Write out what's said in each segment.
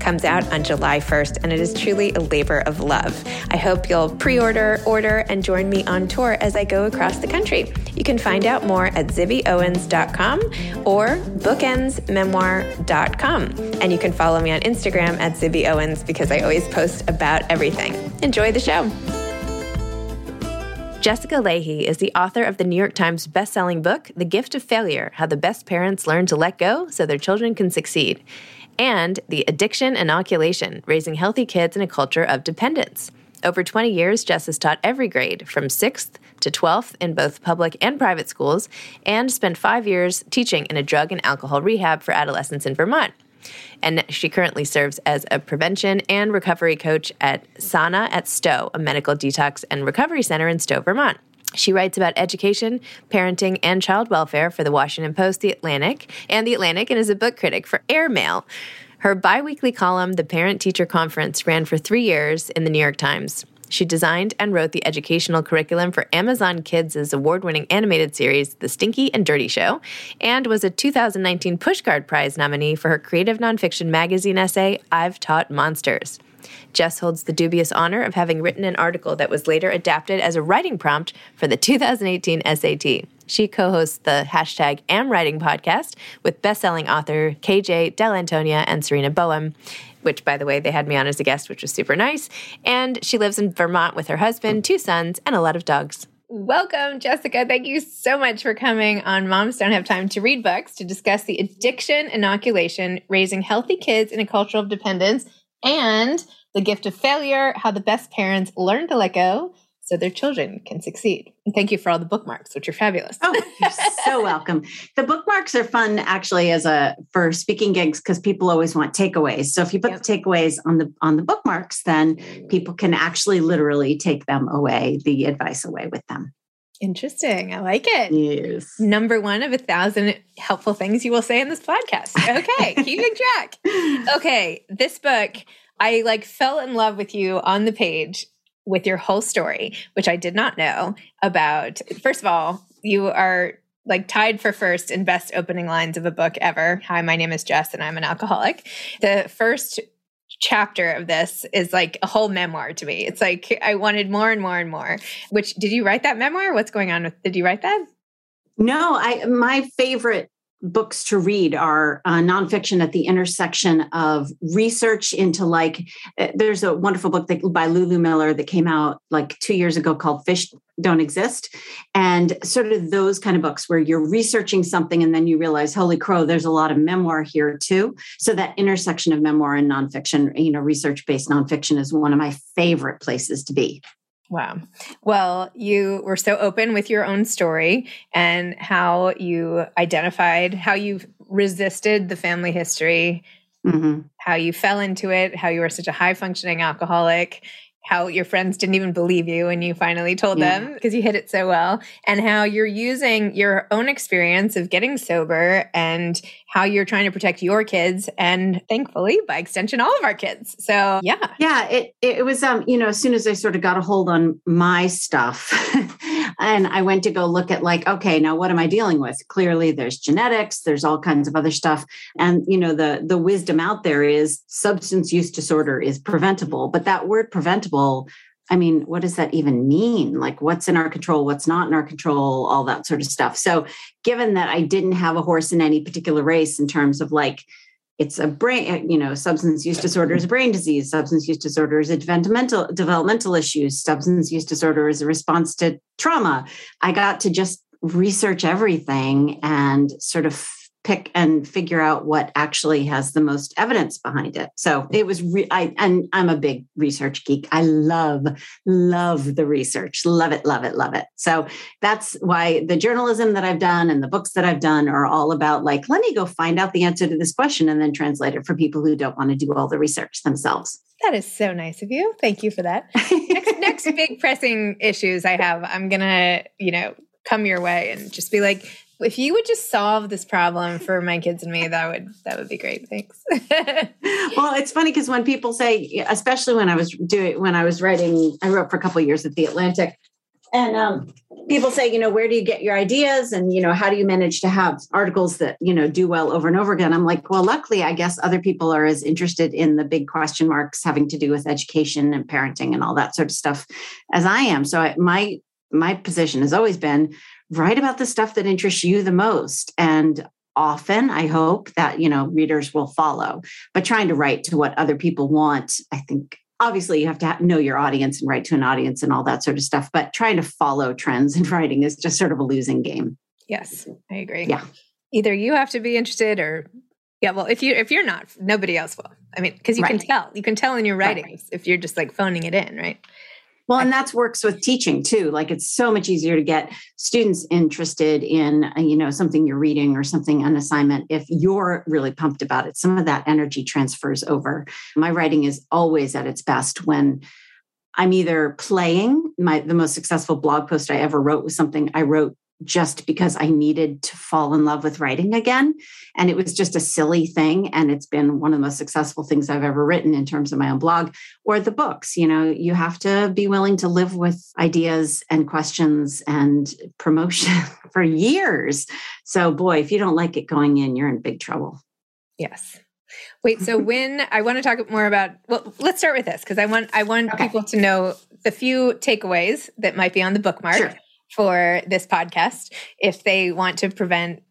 comes out on July 1st, and it is truly a labor of love. I hope you'll pre order, order, and join me on tour as I go across the country. You can find out more at zibbyowens.com or bookendsmemoir.com. And you can follow me on Instagram at zibbyowens because I always post about everything. Enjoy the show. Jessica Lahey is the author of the New York Times bestselling book, The Gift of Failure How the Best Parents Learn to Let Go So Their Children Can Succeed and The Addiction Inoculation Raising Healthy Kids in a Culture of Dependence. Over 20 years, Jess has taught every grade from 6th to 12th in both public and private schools and spent five years teaching in a drug and alcohol rehab for adolescents in Vermont. And she currently serves as a prevention and recovery coach at Sana at Stowe, a medical detox and recovery center in Stowe, Vermont. She writes about education, parenting, and child welfare for the Washington Post, The Atlantic, and The Atlantic, and is a book critic for Airmail. Her biweekly column, The Parent Teacher Conference, ran for three years in the New York Times. She designed and wrote the educational curriculum for Amazon Kids' award winning animated series, The Stinky and Dirty Show, and was a 2019 Pushcart Prize nominee for her creative nonfiction magazine essay, I've Taught Monsters. Jess holds the dubious honor of having written an article that was later adapted as a writing prompt for the 2018 SAT. She co hosts the hashtag AmWriting podcast with bestselling author KJ Dell'Antonia and Sarina Bowen, which, by the way, they had me on as a guest, which was super nice. And she lives in Vermont with her husband, two sons, and a lot of dogs. Welcome, Jessica. Thank you so much for coming on Moms Don't Have Time to Read Books to discuss the addiction inoculation, raising healthy kids in a culture of dependence, and the gift of failure, how the best parents learn to let go so their children can succeed. And thank you for all the bookmarks, which are fabulous. Oh, you're so welcome. The bookmarks are fun actually as a for speaking gigs because people always want takeaways. So if you put Yep. the takeaways on the on the bookmarks, then people can actually literally take them away, the advice away with them. Interesting. I like it. Yes. Number one of a thousand helpful things you will say in this podcast. Okay, keeping track. Okay, this book, I like fell in love with you on the page with your whole story, which I did not know about. First of all, you are like tied for first in best opening lines of a book ever. Hi, my name is Jess and I'm an alcoholic. The first chapter of this is like a whole memoir to me. It's like I wanted more and more and more. Which did you write that memoir? What's going on with did you write that? No, I my favorite books to read are uh, nonfiction at the intersection of research into like uh, there's a wonderful book that, by lulu miller that came out like two years ago called fish don't exist. And sort of those kind of books where you're researching something and then you realize holy crow there's a lot of memoir here too. So that intersection of memoir and nonfiction you know research based nonfiction is one of my favorite places to be Wow. Well, you were so open with your own story and how you identified, how you resisted the family history, mm-hmm. how you fell into it, how you were such a high functioning alcoholic, how your friends didn't even believe you and you finally told yeah. them because you hit it so well and how you're using your own experience of getting sober and how you're trying to protect your kids and thankfully by extension all of our kids. So yeah. Yeah it it was um you know as soon as i sort of got a hold on my stuff and i went to go look at like okay now what am i dealing with? Clearly there's genetics there's all kinds of other stuff and you know the the wisdom out there is substance use disorder is preventable but that word preventable I mean, what does that even mean? Like, what's in our control, what's not in our control, all that sort of stuff. So, given that I didn't have a horse in any particular race in terms of like, it's a brain, eh, you know, substance use disorder is a brain disease, substance use disorder is a developmental developmental issues, substance use disorder is a response to trauma. I got to just research everything and sort of pick and figure out what actually has the most evidence behind it. So it was, re- I, and I'm a big research geek. I love, love the research, love it, love it, love it. So that's why the journalism that I've done and the books that I've done are all about like, let me go find out the answer to this question and then translate it for people who don't want to do all the research themselves. That is so nice of you. Thank you for that. next, next big pressing issues I have, I'm going to, you know, come your way and just be like, if you would just solve this problem for my kids and me, that would that would be great. Thanks. well, it's funny because when people say, especially when I was doing when I was writing, I wrote for a couple years at the Atlantic, and um, people say, you know, where do you get your ideas, and you know, how do you manage to have articles that you know do well over and over again? I'm like, well, luckily, I guess other people are as interested in the big question marks having to do with education and parenting and all that sort of stuff as I am. So I, my my position has always been write about the stuff that interests you the most. And often i hope that you know readers will follow. But trying to write to what other people want i think obviously you have to know your audience and write to an audience and all that sort of stuff. But trying to follow trends in writing is just sort of a losing game. Yes i agree. Yeah. Either you have to be interested or yeah well if you if you're not nobody else will. I mean because you right. can tell. You can tell in your writings right. if you're just like phoning it in right well, and that's works with teaching too. Like it's so much easier to get students interested in, uh, you know, something you're reading or something an assignment if you're really pumped about it. Some of that energy transfers over. My writing is always at its best when I'm either playing. My the most successful blog post I ever wrote was something I wrote just because I needed to fall in love with writing again. And it was just a silly thing. And it's been one of the most successful things I've ever written in terms of my own blog or the books. You know, you have to be willing to live with ideas and questions and promotion for years. So, boy, if you don't like it going in, you're in big trouble. Yes. Wait, so when I want to talk more about well, let's start with this because I want I want okay. people to know the few takeaways that might be on the bookmark. Sure for this podcast if they want to prevent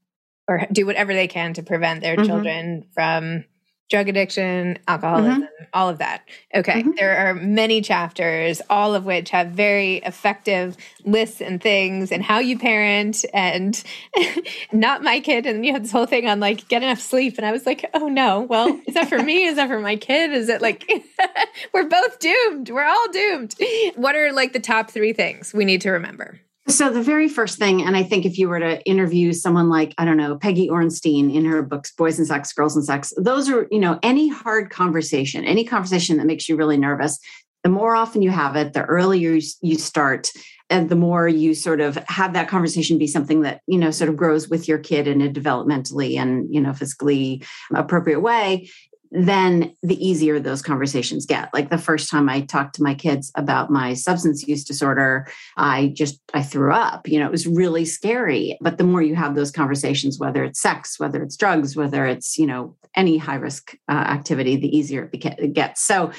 or do whatever they can to prevent their mm-hmm. children from drug addiction, alcoholism, mm-hmm. all of that. Okay. Mm-hmm. There are many chapters, all of which have very effective lists and things and how you parent and not my kid. And you have this whole thing on like get enough sleep. And I was like, oh no, well, is that for me? Is that for my kid? Is it like we're both doomed? We're all doomed. What are like the top three things we need to remember? So the very first thing, and I think if you were to interview someone like, I don't know, Peggy Orenstein in her books, Boys and Sex, Girls and Sex, those are, you know, any hard conversation, any conversation that makes you really nervous, the more often you have it, the earlier you start, and the more you sort of have that conversation be something that, you know, sort of grows with your kid in a developmentally and, you know, physically appropriate way, then the easier those conversations get. Like the first time I talked to my kids about my substance use disorder, I just I threw up. You know, it was really scary. But the more you have those conversations, whether it's sex, whether it's drugs, whether it's you know any high risk uh, activity, the easier it gets. So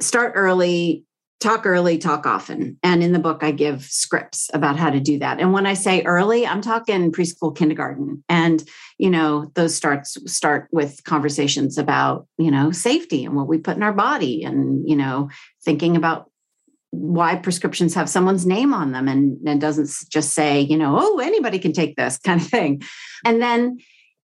start early talk early, talk often. And in the book, I give scripts about how to do that. And when I say early, I'm talking preschool, kindergarten. And, you know, those starts start with conversations about, you know, safety and what we put in our body and, you know, thinking about why prescriptions have someone's name on them and, and doesn't just say, you know, oh, anybody can take this kind of thing. And then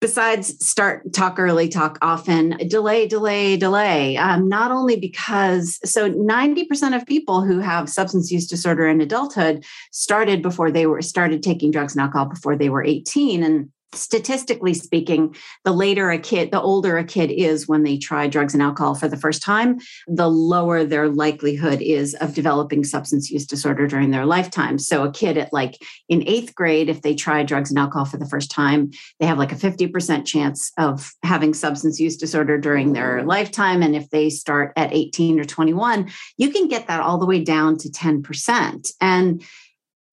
besides start talk early talk often delay delay delay. Um, not only because so 90% of people who have substance use disorder in adulthood started before they were started taking drugs and alcohol before they were 18 and statistically speaking, the later a kid, the older a kid is when they try drugs and alcohol for the first time, the lower their likelihood is of developing substance use disorder during their lifetime. So a kid at like in eighth grade, if they try drugs and alcohol for the first time, they have like a 50% chance of having substance use disorder during their mm-hmm. lifetime. And if they start at 18 or 21, you can get that all the way down to 10%. And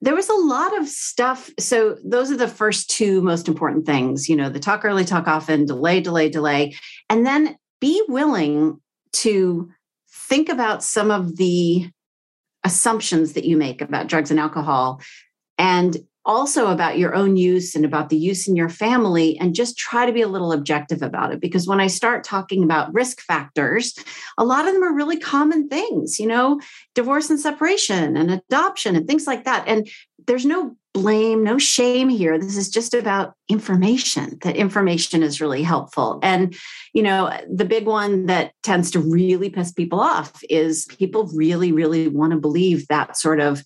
there was a lot of stuff. So those are the first two most important things, you know, the talk early, talk often, delay, delay, delay. And then be willing to think about some of the assumptions that you make about drugs and alcohol and also about your own use and about the use in your family and just try to be a little objective about it. Because when i start talking about risk factors a lot of them are really common things you know divorce and separation and adoption and things like that. And there's no blame no shame here. This is just about information that information is really helpful. And you know the big one that tends to really piss people off is people really really want to believe that sort of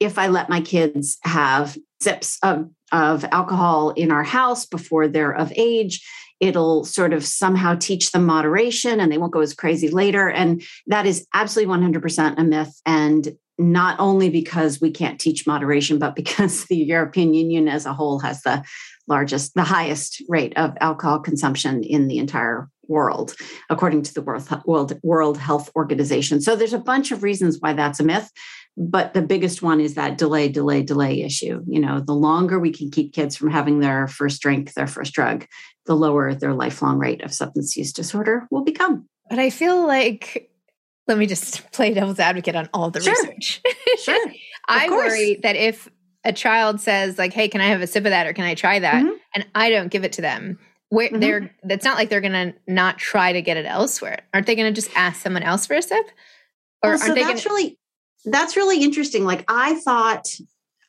if I let my kids have sips of, of alcohol in our house before they're of age, it'll sort of somehow teach them moderation and they won't go as crazy later. And that is absolutely 100% a myth. And not only because we can't teach moderation, but because the European Union as a whole has the largest, the highest rate of alcohol consumption in the entire world, according to the World, World Health Organization. So there's a bunch of reasons why that's a myth but the biggest one is that delay delay delay issue you know the longer we can keep kids from having their first drink their first drug the lower their lifelong rate of substance use disorder will become but i feel like let me just play devil's advocate on all the sure. research sure i worry that if a child says like hey can i have a sip of that or can i try that mm-hmm. and i don't give it to them where mm-hmm. they're it's not like they're gonna not try to get it elsewhere aren't they gonna just ask someone else for a sip or well, so aren't they that's gonna, really that's really interesting. Like I thought,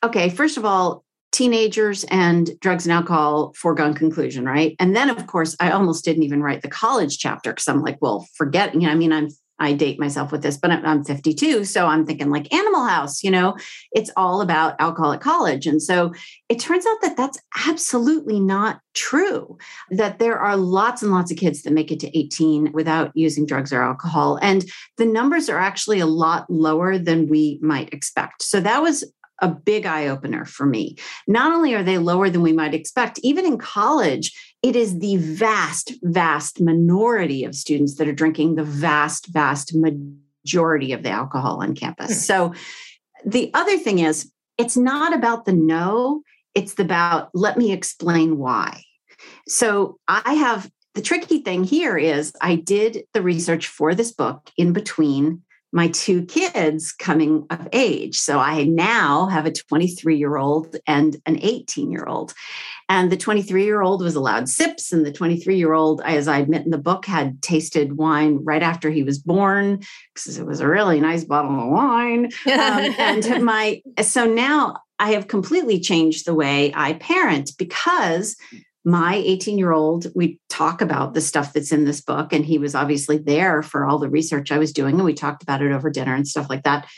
okay, first of all, teenagers and drugs and alcohol foregone conclusion, right? And then of course, I almost didn't even write the college chapter because I'm like, well, forget, you know, I mean, I'm I date myself with this, but I'm 52. So I'm thinking like Animal House, you know, it's all about alcohol at college. And so it turns out that that's absolutely not true, that there are lots and lots of kids that make it to 18 without using drugs or alcohol. And the numbers are actually a lot lower than we might expect. So that was a big eye opener for me. Not only are they lower than we might expect, even in college, it is the vast, vast minority of students that are drinking the vast, vast majority of the alcohol on campus. Mm. So the other thing is, it's not about the no, it's about let me explain why. So I have the tricky thing here is I did the research for this book in between my two kids coming of age. So I now have a 23 year old and an 18 year old. And the 23 year old was allowed sips, and the 23 year old, as I admit in the book, had tasted wine right after he was born because it was a really nice bottle of wine. Um, and my, so now I have completely changed the way I parent because my 18 year old, we talk about the stuff that's in this book, and he was obviously there for all the research I was doing, and we talked about it over dinner and stuff like that.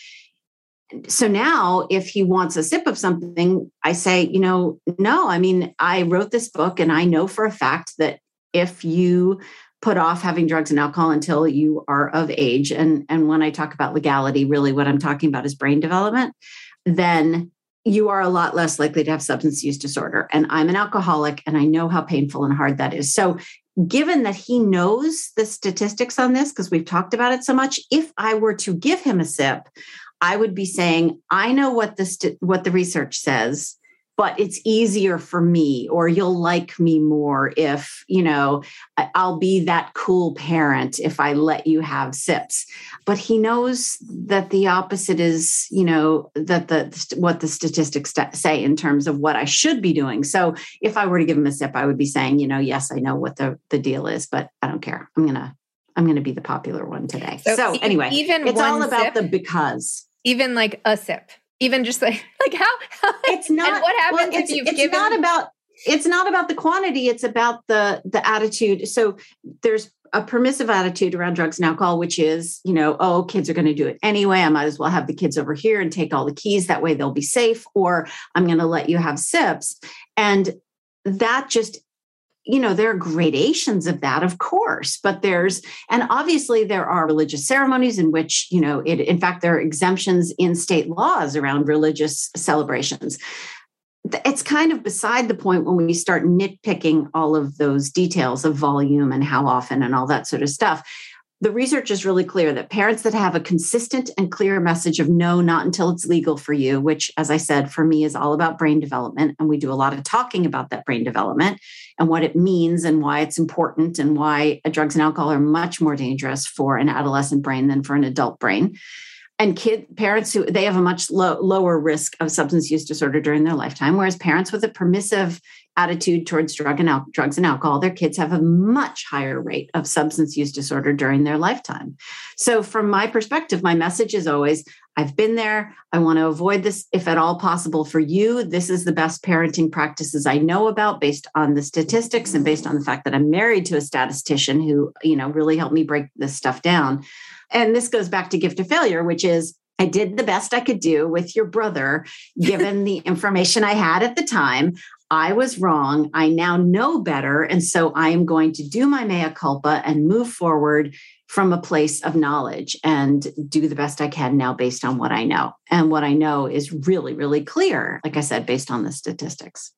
So now, if he wants a sip of something, I say, you know, no, I mean, I wrote this book, and I know for a fact that if you put off having drugs and alcohol until you are of age, and, and when I talk about legality, really what I'm talking about is brain development, then you are a lot less likely to have substance use disorder. And I'm an alcoholic and I know how painful and hard that is. So given that he knows the statistics on this, because we've talked about it so much, if I were to give him a sip, I would be saying, I know what the st- what the research says but it's easier for me or you'll like me more if you know i'll be that cool parent if i let you have sips. But he knows that the opposite is you know that the what the statistics say in terms of what i should be doing. So if i were to give him a sip i would be saying you know yes i know what the the deal is but i don't care. I'm gonna i'm gonna be the popular one today. So, so anyway even it's all about the because. even like a sip even just like like how, how it's not what happens well, if you've it's given not about it's not about the quantity it's about the the attitude. So there's a permissive attitude around drugs and alcohol which is you know oh kids are going to do it anyway i might as well have the kids over here and take all the keys that way they'll be safe or i'm going to let you have sips. And that just you know there are gradations of that of course but there's and obviously there are religious ceremonies in which you know it in fact there are exemptions in state laws around religious celebrations. It's kind of beside the point when we start nitpicking all of those details of volume and how often and all that sort of stuff the research is really clear that parents that have a consistent and clear message of no, not until it's legal for you, which, as I said, for me is all about brain development. And we do a lot of talking about that brain development and what it means and why it's important and why drugs and alcohol are much more dangerous for an adolescent brain than for an adult brain and kid parents who they have a much low, lower risk of substance use disorder during their lifetime whereas parents with a permissive attitude towards drug and al- drugs and alcohol their kids have a much higher rate of substance use disorder during their lifetime. So from my perspective my message is always i've been there. I want to avoid this. If at all possible for you this is the best parenting practices i know about based on the statistics and based on the fact that i'm married to a statistician who you know really helped me break this stuff down. And this goes back to gift of failure, which is I did the best I could do with your brother, given the information I had at the time. I was wrong. I now know better. And so I am going to do my mea culpa and move forward from a place of knowledge and do the best I can now based on what I know. And what I know is really, really clear, like I said, based on the statistics.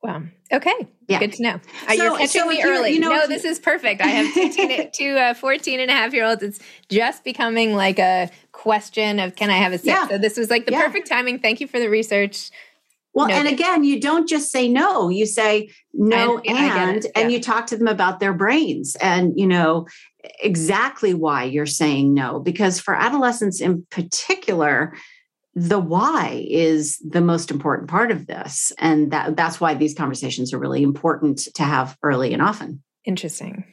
Wow. Okay. Yeah. Good to know. Uh, so, you're catching so me early. You know, no, this is perfect. I have two, teen, two uh, 14 and a half year olds. It's just becoming like a question of can I have a sip? Yeah. So this was like the yeah. perfect timing. Thank you for the research. Well, no, and again, you don't just say no, you say no and, and, yeah. and you talk to them about their brains and, you know, exactly why you're saying no. Because for adolescents in particular, the why is the most important part of this and that that's why these conversations are really important to have early and often interesting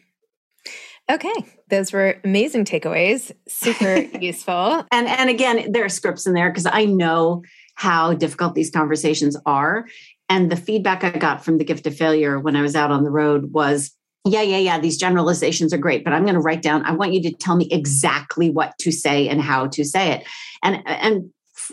okay those were amazing takeaways super useful and and again there are scripts in there because i know how difficult these conversations are and the feedback i got from the gift of failure when i was out on the road was yeah, yeah, yeah, these generalizations are great, but I'm going to write down, I want you to tell me exactly what to say and how to say it. And and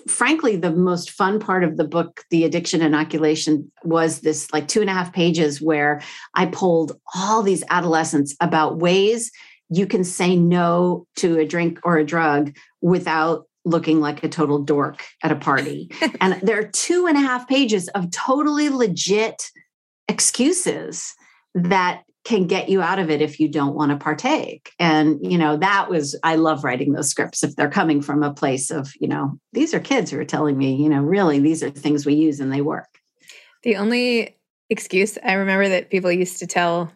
frankly, the most fun part of the book, The Addiction Inoculation, was this like two and a half pages where I polled all these adolescents about ways you can say no to a drink or a drug without looking like a total dork at a party. and there are two and a half pages of totally legit excuses that can get you out of it if you don't want to partake. And, you know, that was, I love writing those scripts if they're coming from a place of, you know, these are kids who are telling me, you know, really these are things we use and they work. The only excuse I remember that people used to tell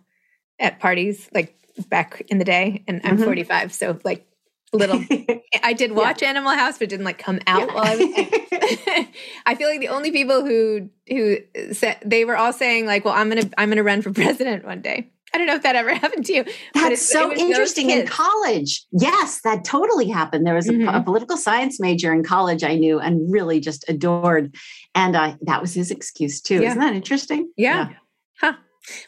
at parties, like back in the day, and I'm mm-hmm. 45, so like little i did watch yeah. animal house but didn't like come out yeah. while i was i feel like the only people who who said they were all saying like well i'm gonna i'm gonna run for president one day I don't know if that ever happened to you. That's so interesting in college. Yes, that totally happened. There was a, mm-hmm. a, political science major in college I knew and really just adored. And uh, that was his excuse too. Yeah. Isn't that interesting? Yeah. yeah. Huh.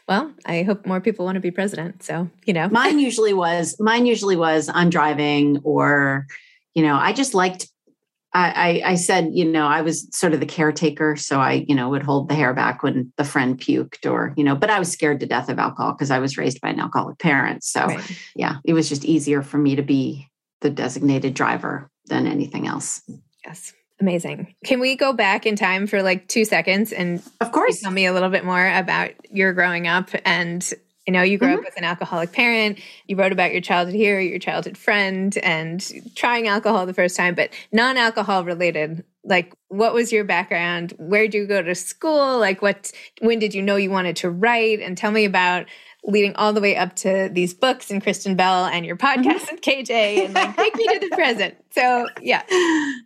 Well, I hope more people want to be president. So, you know. mine usually was, mine usually was I'm driving or, you know, I just liked I, I, said, you know, I was sort of the caretaker. So I, you know, would hold the hair back when the friend puked or, you know, but I was scared to death of alcohol because I was raised by an alcoholic parent. So right. yeah, it was just easier for me to be the designated driver than anything else. Yes. Amazing. Can we go back in time for like two seconds and of course tell me a little bit more about your growing up and I know you grew mm-hmm. up with an alcoholic parent. You wrote about your childhood here, your childhood friend, and trying alcohol the first time, but non alcohol related. Like, what was your background? Where did you go to school? Like, what, when did you know you wanted to write? And tell me about leading all the way up to these books and Kristen Bell and your podcast mm-hmm. and KJ and like take me to the present. So yeah.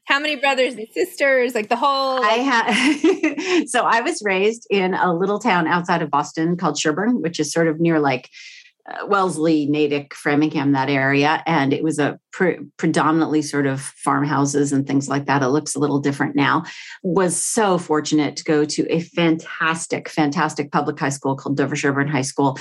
How many brothers and sisters? Like the whole like- I had so I was raised in a little town outside of Boston called Sherborn, which is sort of near like Uh, Wellesley, Natick, Framingham, that area. And it was a pre- predominantly sort of farmhouses and things like that. It looks a little different now. Was so fortunate to go to a fantastic, fantastic public high school called Dover Sherborn High School.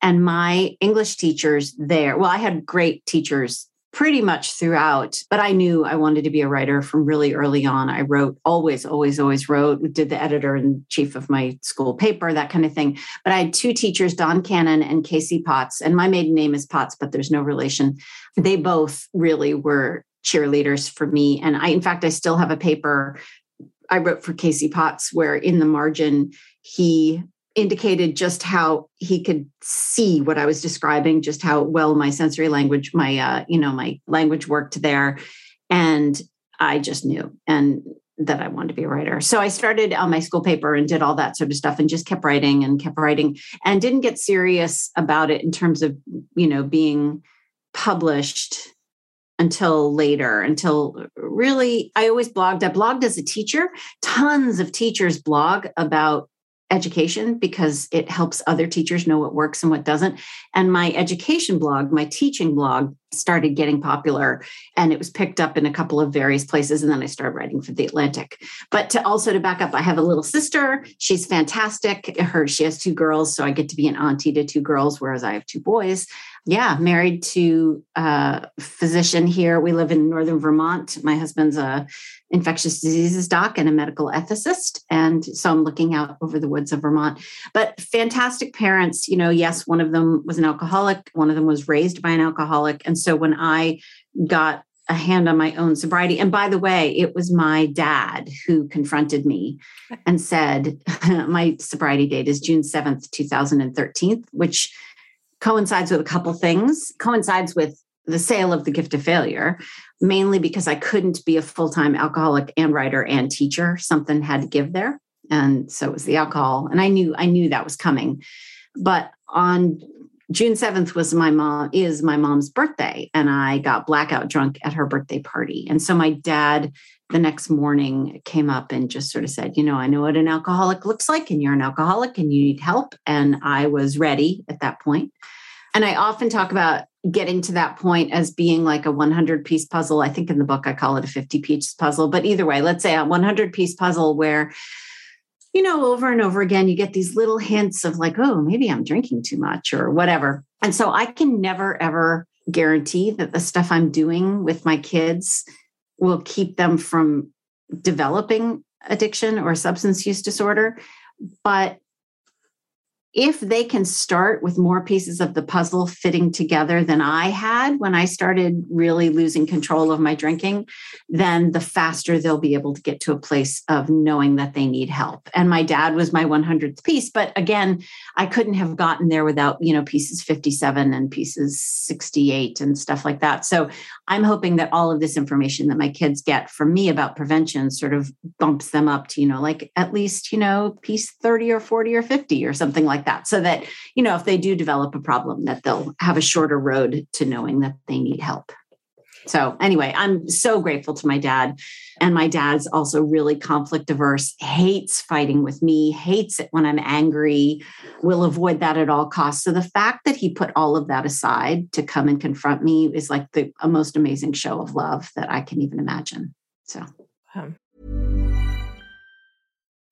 And my English teachers there, well, I had great teachers pretty much throughout. But I knew I wanted to be a writer from really early on. I wrote, always, always, always wrote, did the editor and chief of my school paper, that kind of thing. But I had two teachers, Don Cannon and Casey Potts, and my maiden name is Potts, but there's no relation. They both really were cheerleaders for me. And I, in fact, I still have a paper I wrote for Casey Potts where in the margin, he indicated just how he could see what I was describing, just how well my sensory language, my uh, you know, my language worked there, and I just knew and that I wanted to be a writer. So I started on my school paper and did all that sort of stuff and just kept writing and kept writing and didn't get serious about it in terms of you know being published until later until really i always blogged. I blogged as a teacher. Tons of teachers blog about education because it helps other teachers know what works and what doesn't. And my education blog, my teaching blog, started getting popular and it was picked up in a couple of various places and then i started writing for the atlantic but to also to back up i have a little sister she's fantastic her she has two girls so i get to be an auntie to two girls whereas i have two boys yeah, married to a physician here. We live in northern Vermont. My husband's a infectious diseases doc and a medical ethicist, and so I'm looking out over the woods of Vermont. But fantastic parents, you know. Yes, one of them was an alcoholic. One of them was raised by an alcoholic, and so when I got a hand on my own sobriety. And by the way, it was my dad who confronted me and said, My sobriety date is June 7th, 2013, which coincides with a couple things, coincides with the sale of the gift of failure, mainly because I couldn't be a full time alcoholic and writer and teacher. Something had to give there. And so it was the alcohol. And I knew, I knew that was coming. But on June 7th was my mom is my mom's birthday and I got blackout drunk at her birthday party. And so my dad the next morning came up and just sort of said, you know, I know what an alcoholic looks like and you're an alcoholic and you need help and I was ready at that point. And I often talk about getting to that point as being like a 100 piece puzzle. I think in the book I call it a 50 piece puzzle, but either way, let's say a 100 piece puzzle where you know, over and over again, you get these little hints of like, oh, maybe I'm drinking too much or whatever. And so I can never, ever guarantee that the stuff I'm doing with my kids will keep them from developing addiction or substance use disorder. But if they can start with more pieces of the puzzle fitting together than I had when I started really losing control of my drinking, then the faster they'll be able to get to a place of knowing that they need help. And my dad was my 100th piece, but again, I couldn't have gotten there without, you know, pieces 57 and pieces 68 and stuff like that. So I'm hoping that all of this information that my kids get from me about prevention sort of bumps them up to, you know, like at least, you know, piece 30 or 40 or 50 or something like that so that you know if they do develop a problem that they'll have a shorter road to knowing that they need help. So anyway i'm so grateful to my dad and my dad's also really conflict averse hates fighting with me hates it when i'm angry will avoid that at all costs. So the fact that he put all of that aside to come and confront me is like the most amazing show of love that i can even imagine. So.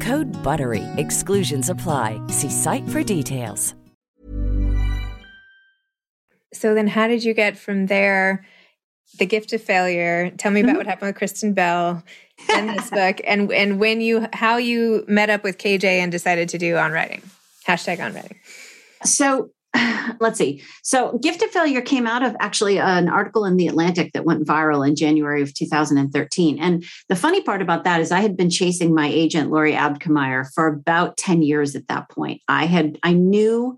Code BUTTERY. Exclusions apply. See site for details. So then how did you get from there the gift of failure? Tell me about what happened with Kristen Bell and this book and and when you how you met up with KJ and decided to do AmWriting. Hashtag AmWriting. So let's see. So, Gift of Failure came out of actually an article in The Atlantic that went viral in January of 2013. And the funny part about that is I had been chasing my agent, Lori Abkemeier, for about 10 years at that point. I had, I knew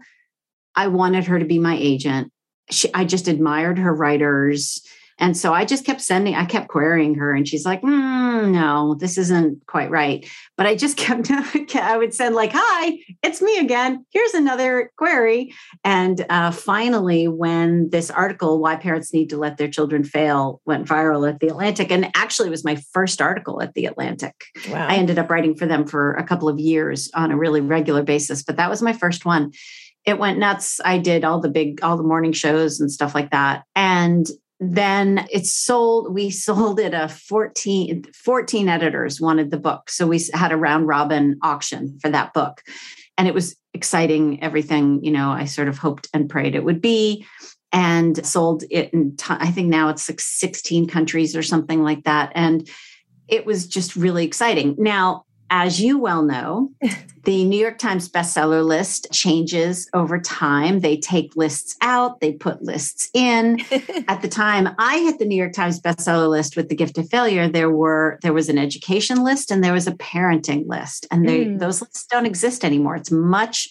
I wanted her to be my agent. She, I just admired her writers. And so I just kept sending, I kept querying her, and she's like, mm, no, this isn't quite right. But I just kept, I would send, like, hi, it's me again. Here's another query. And uh, finally, when this article, Why Parents Need to Let Their Children Fail, went viral at The Atlantic, and actually was my first article at The Atlantic. Wow. I ended up writing for them for a couple of years on a really regular basis, but that was my first one it went nuts. I did all the big, all the morning shows and stuff like that. And then it sold we sold it a 14 14 editors wanted the book. So we had a round robin auction for that book. And it was exciting everything you know i sort of hoped and prayed it would be and sold it in t- I think now it's like 16 countries or something like that. And it was just really exciting. Now as you well know, the New York Times bestseller list changes over time. They take lists out, they put lists in. At the time I hit the New York Times bestseller list with The Gift of Failure, there were there was an education list and there was a parenting list. And they, mm. those lists don't exist anymore. It's much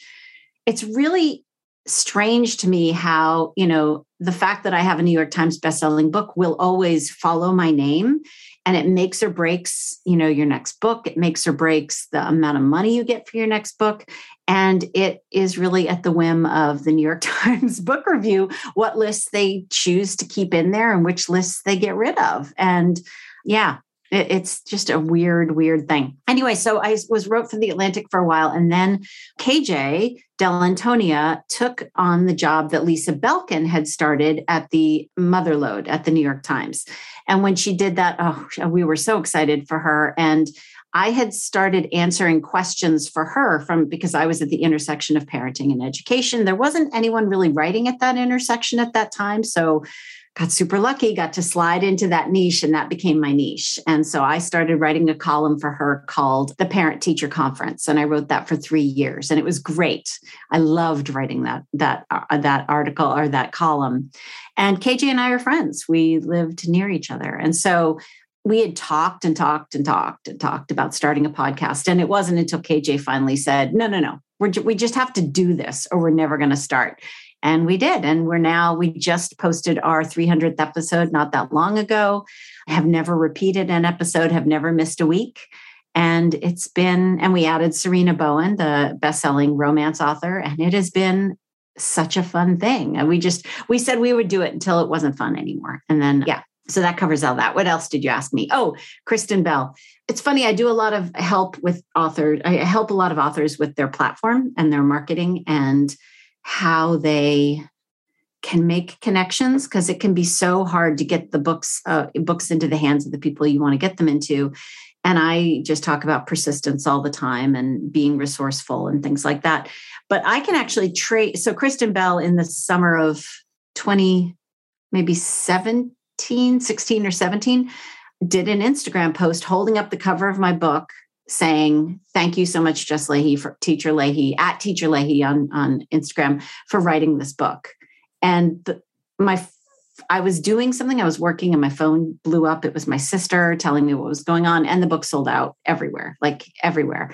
it's really strange to me how, you know, the fact that I have a New York Times bestselling book will always follow my name and it makes or breaks you know your next book. It makes or breaks the amount of money you get for your next book. And it is really at the whim of the new york times book review what lists they choose to keep in there and which lists they get rid of. And yeah it, it's just a weird, weird thing. Anyway, so I was wrote for the Atlantic for a while, and then KJ Dell'Antonia took on the job that Lisa Belkin had started at the Motherlode at the New York Times. And when she did that, oh, we were so excited for her. And I had started answering questions for her from because I was at the intersection of parenting and education. There wasn't anyone really writing at that intersection at that time. So got super lucky, got to slide into that niche, and that became my niche. And so I started writing a column for her called The Parent Teacher Conference, and I wrote that for three years, and it was great. I loved writing that that uh, that article or that column. And KJ and I are friends. We lived near each other, and so we had talked and talked and talked and talked about starting a podcast. And it wasn't until KJ finally said, "No, no, no, we're, we just have to do this, or we're never going to start." And we did. And we're now, we just posted our 300th episode not that long ago. have never repeated an episode, have never missed a week. And it's been, and we added Sarina Bowen, the best-selling romance author, and it has been such a fun thing. And we just, we said we would do it until it wasn't fun anymore. And then, yeah, so that covers all that. What else did you ask me? Oh, Kristen Bell. It's funny, I do a lot of help with authors. I help a lot of authors with their platform and their marketing. And how they can make connections because it can be so hard to get the books uh, books into the hands of the people you want to get them into. And i just talk about persistence all the time and being resourceful and things like that. But i can actually trade so kristen bell in the summer of 20 maybe 17 16 or 17 did an instagram post holding up the cover of my book saying thank you so much, Jess Lahey for Teacher Lahey at Teacher Lahey on on Instagram for writing this book. And the, my I was doing something, I was working and my phone blew up. It was my sister telling me what was going on, and the book sold out everywhere, like everywhere.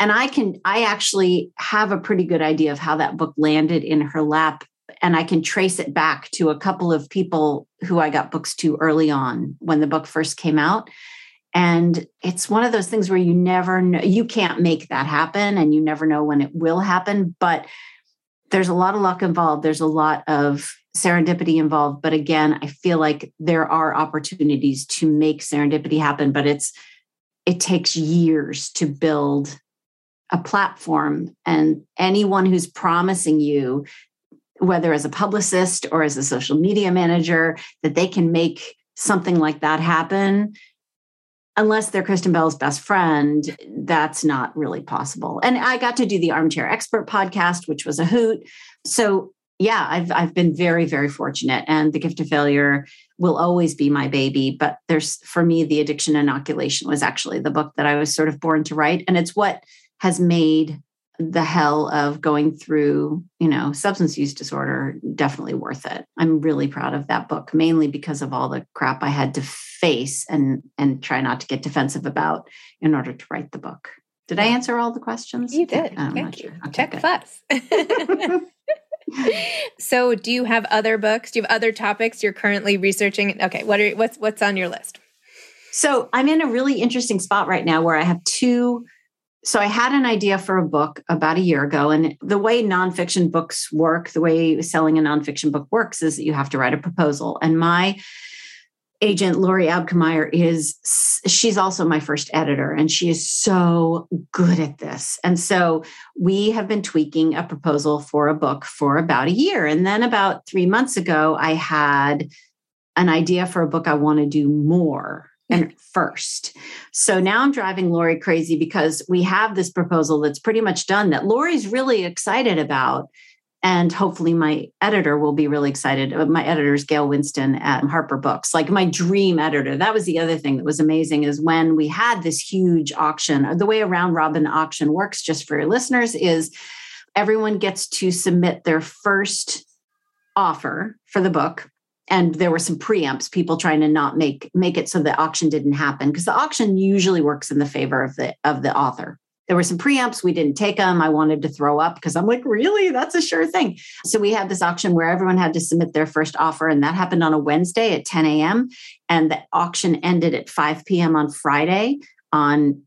And I can, I actually have a pretty good idea of how that book landed in her lap. And I can trace it back to a couple of people who I got books to early on when the book first came out. And it's one of those things where you never know, you can't make that happen and you never know when it will happen. But there's a lot of luck involved. There's a lot of serendipity involved. But again, I feel like there are opportunities to make serendipity happen, but it's, it takes years to build a platform. And anyone who's promising you, whether as a publicist or as a social media manager, that they can make something like that happen, unless they're Kristen Bell's best friend, that's not really possible. And I got to do the Armchair Expert podcast, which was a hoot. So yeah, I've I've been very very fortunate, and the gift of failure will always be my baby. But there's for me, the addiction inoculation was actually the book that I was sort of born to write, and it's what has made the hell of going through, you know, substance use disorder definitely worth it. I'm really proud of that book, mainly because of all the crap I had to face and and try not to get defensive about in order to write the book. Did I answer all the questions? You did. Thank you. Okay, Check fuss. so, do you have other books? Do you have other topics you're currently researching? Okay, what are what's what's on your list? So, I'm in a really interesting spot right now where I have two so I had an idea for a book about a year ago. And the way nonfiction books work, the way selling a nonfiction book works is that you have to write a proposal. And my agent, Lori Abkemeier, is she's also my first editor, and she is so good at this. And so we have been tweaking a proposal for a book for about a year. And then about three months ago, I had an idea for a book I want to do more and mm. first. So now I'm driving Lori crazy because we have this proposal that's pretty much done that Lori's really excited about. And hopefully, my editor will be really excited. Uh, my editor is Gail Winston at Harper Books, like my dream editor. That was the other thing that was amazing is when we had this huge auction. The way a round robin auction works, just for your listeners, is everyone gets to submit their first offer for the book and there were some preempts people trying to not make make it so the auction didn't happen because the auction usually works in the favor of the of the author there were some preempts we didn't take them i wanted to throw up because i'm like really? That's a sure thing. So we had this auction where everyone had to submit their first offer and that happened on a wednesday at 10 a.m and the auction ended at 5 p.m on friday on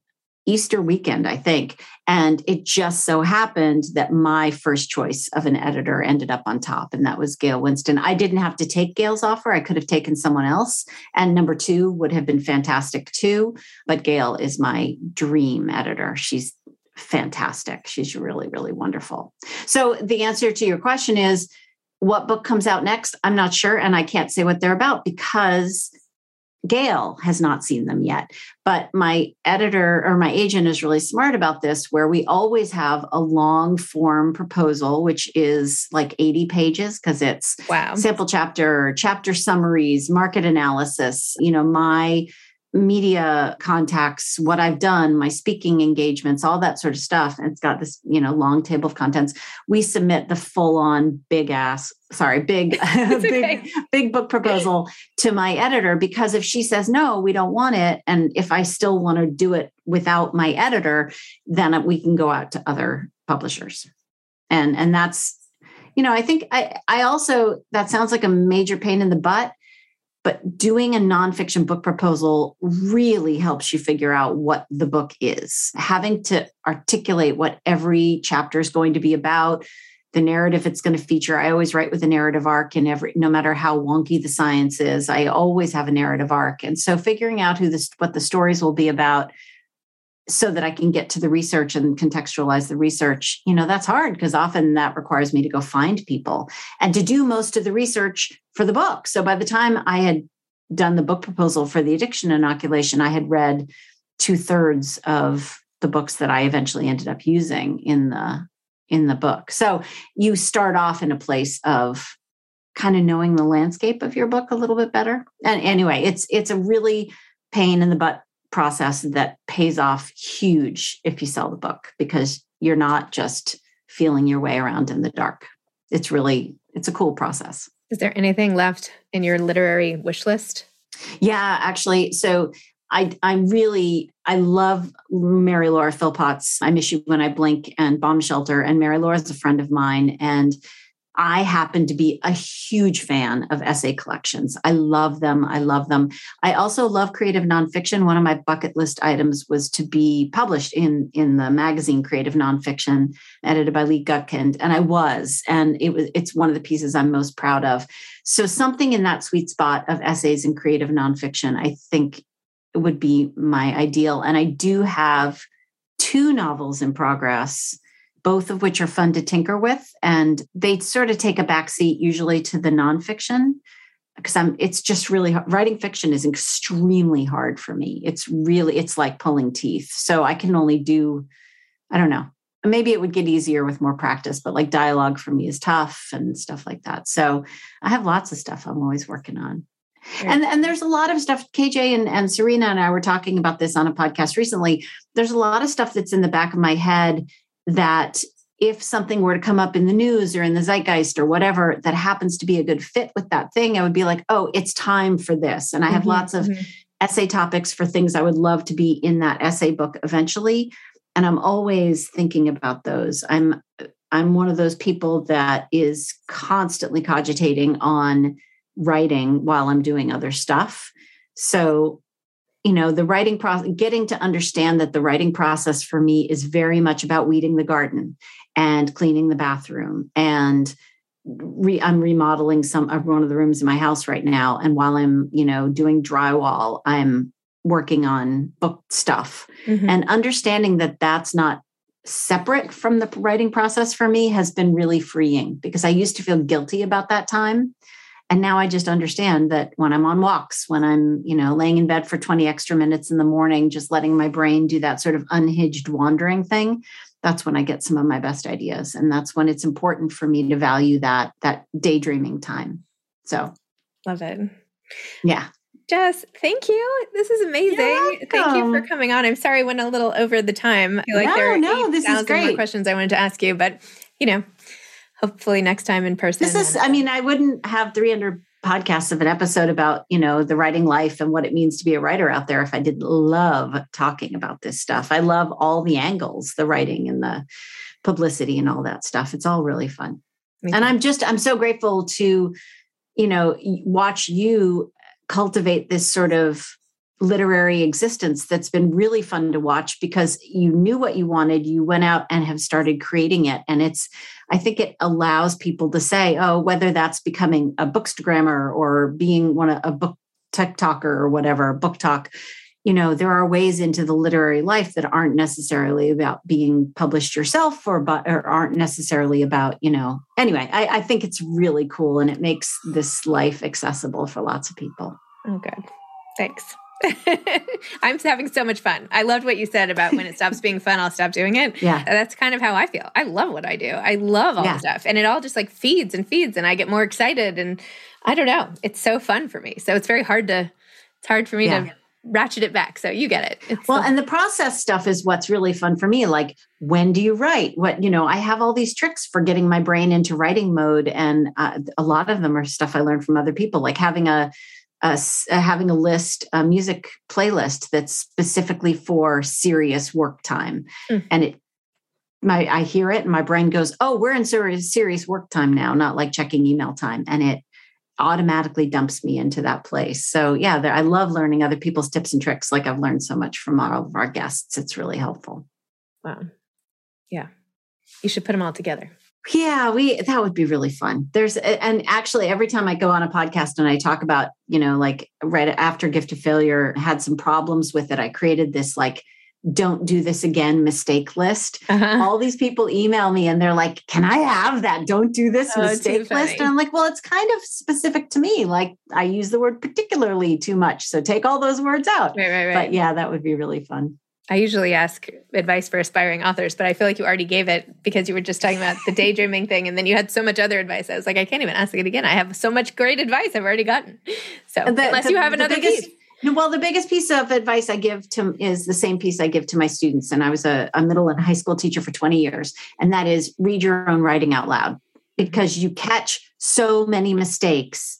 Easter weekend, I think. And it just so happened that my first choice of an editor ended up on top, and that was Gail Winston. I didn't have to take Gail's offer, I could have taken someone else. And number two would have been fantastic too. But Gail is my dream editor. She's fantastic. She's really, really wonderful. So the answer to your question is what book comes out next? I'm not sure. And I can't say what they're about because Gail has not seen them yet. But my editor or my agent is really smart about this, where we always have a long form proposal, which is like 80 pages because it's wow. sample chapter, chapter summaries, market analysis. You know, my media contacts, what I've done, my speaking engagements, all that sort of stuff. And it's got this, you know, long table of contents. We submit the full on big ass, sorry, big, big, okay. big book proposal to my editor because if she says, no, we don't want it. And if I still want to do it without my editor, then we can go out to other publishers. And, and that's, you know, I think I, I also, that sounds like a major pain in the butt but doing a nonfiction book proposal really helps you figure out what the book is. Having to articulate what every chapter is going to be about, the narrative it's going to feature. I always write with a narrative arc in every, no matter how wonky the science is, I always have a narrative arc. And so figuring out who this, what the stories will be about so that I can get to the research and contextualize the research, you know, that's hard because often that requires me to go find people and to do most of the research for the book. So by the time I had done the book proposal for the addiction inoculation, I had read two thirds of the books that I eventually ended up using in the in the book. So you start off in a place of kind of knowing the landscape of your book a little bit better. And anyway, it's it's a really pain in the butt process that pays off huge if you sell the book because you're not just feeling your way around in the dark. It's really it's a cool process. Is there anything left in your literary wish list? Yeah, actually. So I I really I love Mary Laura Philpott's I Miss You When I Blink and Bomb Shelter. And Mary Laura is a friend of mine. And I happen to be a huge fan of essay collections. I love them. I love them. I also love creative nonfiction. One of my bucket list items was to be published in, in the magazine Creative Nonfiction, edited by Lee Gutkind. And I was. And it was it's one of the pieces I'm most proud of. So something in that sweet spot of essays and creative nonfiction, I think would be my ideal. And I do have two novels in progress both of which are fun to tinker with. And they sort of take a backseat usually to the nonfiction because I'm it's just really writing fiction is extremely hard for me. It's really it's like pulling teeth. So I can only do, I don't know. Maybe it would get easier with more practice, but like dialogue for me is tough and stuff like that. So I have lots of stuff I'm always working on. And, and there's a lot of stuff. KJ and, and Sarina and I were talking about this on a podcast recently. There's a lot of stuff that's in the back of my head that if something were to come up in the news or in the zeitgeist or whatever that happens to be a good fit with that thing, I would be like, oh, it's time for this. And I have mm-hmm, lots of mm-hmm. essay topics for things I would love to be in that essay book eventually. And I'm always thinking about those. I'm I'm one of those people that is constantly cogitating on writing while I'm doing other stuff. So you know the writing process getting to understand that the writing process for me is very much about weeding the garden and cleaning the bathroom and re, i'm remodeling some of one of the rooms in my house right now and while i'm you know doing drywall i'm working on book stuff mm-hmm. and understanding that that's not separate from the writing process for me has been really freeing because i used to feel guilty about that time and now i just understand that when i'm on walks when i'm you know laying in bed for 20 extra minutes in the morning just letting my brain do that sort of unhinged wandering thing that's when i get some of my best ideas and that's when it's important for me to value that that daydreaming time so love it yeah Jess, thank you. This is amazing. Thank you for coming on. I'm sorry I went a little over the time. I feel like no, there are no, this is great. more questions I wanted to ask you, but you know, hopefully next time in person. This is, I mean, I wouldn't have 300 podcasts of an episode about, you know, the writing life and what it means to be a writer out there if I didn't love talking about this stuff. I love all the angles, the writing and the publicity and all that stuff. It's all really fun. And I'm just, I'm so grateful to, you know, watch you cultivate this sort of literary existence that's been really fun to watch because you knew what you wanted you went out and have started creating it and it's i think it allows people to say oh whether that's becoming a bookstagrammer or being one of a book tiktoker or whatever book talk, you know there are ways into the literary life that aren't necessarily about being published yourself or but or aren't necessarily about you know. Anyway I, I think it's really cool and it makes this life accessible for lots of people. Oh good. Thanks I'm having so much fun. I loved what you said about when it stops being fun, I'll stop doing it. Yeah. That's kind of how I feel. I love what I do. I love all yeah. the stuff. And it all just like feeds and feeds and I get more excited and I don't know. It's so fun for me. So it's very hard to it's hard for me yeah. to ratchet it back. So you get it. It's well, and the process stuff is what's really fun for me. Like, when do you write? What, you know, I have all these tricks for getting my brain into writing mode. And uh, a lot of them are stuff I learned from other people, like having a uh, having a list, a music playlist that's specifically for serious work time, mm. and it. My, I hear it and my brain goes, "Oh, we're in serious serious work time now, not like checking email time," and it automatically dumps me into that place. So yeah, there, I love learning other people's tips and tricks. Like I've learned so much from all of our guests. It's really helpful. Wow. Yeah. You should put them all together. Yeah, we that would be really fun. There's and actually every time I go on a podcast and I talk about, you know, like right after gift of failure had some problems with it, I created this like don't do this again mistake list. Uh-huh. All these people email me and they're like, "Can I have that don't do this oh, mistake list?" And I'm like, "Well, it's kind of specific to me. Like I use the word particularly too much, so take all those words out." Right, right, right. But yeah, that would be really fun. I usually ask advice for aspiring authors, but I feel like you already gave it because you were just talking about the daydreaming thing, and then you had so much other advice. I was like, I can't even ask it again. I have so much great advice I've already gotten. So the, unless the, you have another biggest, piece. Well, the biggest piece of advice I give to is the same piece I give to my students. And I was a, a middle and high school teacher for 20 years. And that is read your own writing out loud because you catch so many mistakes.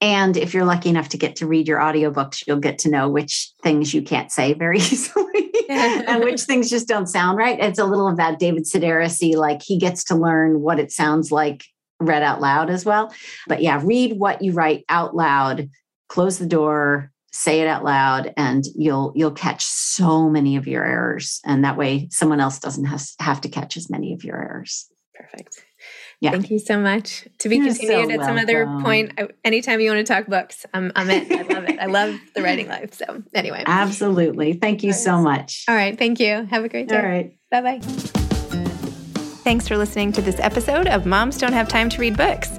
And if you're lucky enough to get to read your audiobooks, you'll get to know which things you can't say very easily and which things just don't sound right. It's a little of that David Sedaris like he gets to learn what it sounds like read out loud as well. But yeah, read what you write out loud, close the door, say it out loud and you'll you'll catch so many of your errors and that way someone else doesn't has, have to catch as many of your errors perfect yeah. Thank you so much. To be You're continued so at some other point. I, anytime you want to talk books, I'm, I'm in. I love it. I love the writing life. So, anyway. Absolutely. Thank you so much. All right. Thank you. Have a great day. All right. Bye bye. Thanks for listening to this episode of Moms Don't Have Time to Read Books.